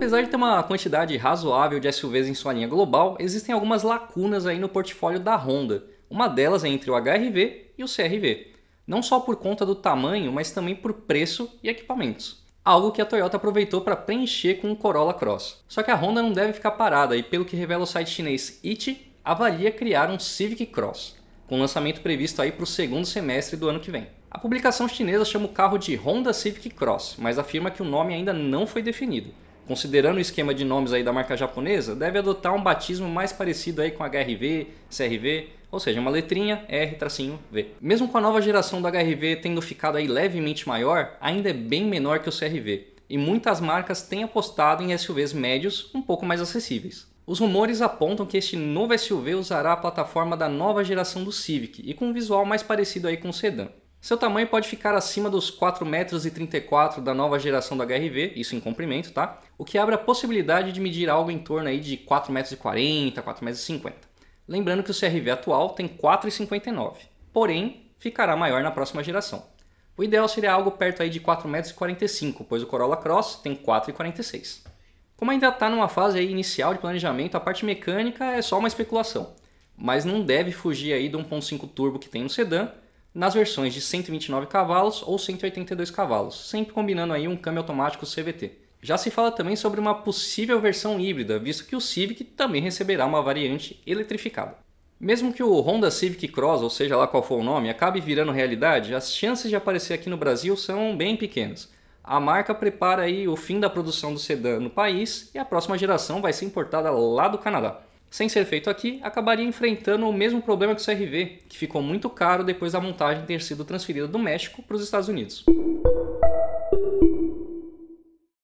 Apesar de ter uma quantidade razoável de SUVs em sua linha global, existem algumas lacunas aí no portfólio da Honda. Uma delas é entre o HRV e o CRV, não só por conta do tamanho, mas também por preço e equipamentos. Algo que a Toyota aproveitou para preencher com o Corolla Cross. Só que a Honda não deve ficar parada e pelo que revela o site chinês IT, avalia criar um Civic Cross, com lançamento previsto aí para o segundo semestre do ano que vem. A publicação chinesa chama o carro de Honda Civic Cross, mas afirma que o nome ainda não foi definido considerando o esquema de nomes aí da marca japonesa, deve adotar um batismo mais parecido aí com HRV, CRV, ou seja, uma letrinha R-V. Mesmo com a nova geração do HRV tendo ficado aí levemente maior, ainda é bem menor que o CRV, e muitas marcas têm apostado em SUVs médios um pouco mais acessíveis. Os rumores apontam que este novo SUV usará a plataforma da nova geração do Civic e com um visual mais parecido aí com o sedã. Seu tamanho pode ficar acima dos 4,34 metros da nova geração do HRV, isso em comprimento, tá? O que abre a possibilidade de medir algo em torno aí de 4,40 metros, 4,50 metros. Lembrando que o CRV atual tem 4,59, porém ficará maior na próxima geração. O ideal seria algo perto aí de 4,45 metros, pois o Corolla Cross tem 4,46. Como ainda está numa fase aí inicial de planejamento, a parte mecânica é só uma especulação, mas não deve fugir aí do 1.5 turbo que tem no sedã nas versões de 129 cavalos ou 182 cavalos, sempre combinando aí um câmbio automático CVT. Já se fala também sobre uma possível versão híbrida, visto que o Civic também receberá uma variante eletrificada. Mesmo que o Honda Civic Cross, ou seja lá qual for o nome, acabe virando realidade, as chances de aparecer aqui no Brasil são bem pequenas. A marca prepara aí o fim da produção do sedã no país e a próxima geração vai ser importada lá do Canadá sem ser feito aqui, acabaria enfrentando o mesmo problema que o CRV, que ficou muito caro depois da montagem ter sido transferida do México para os Estados Unidos.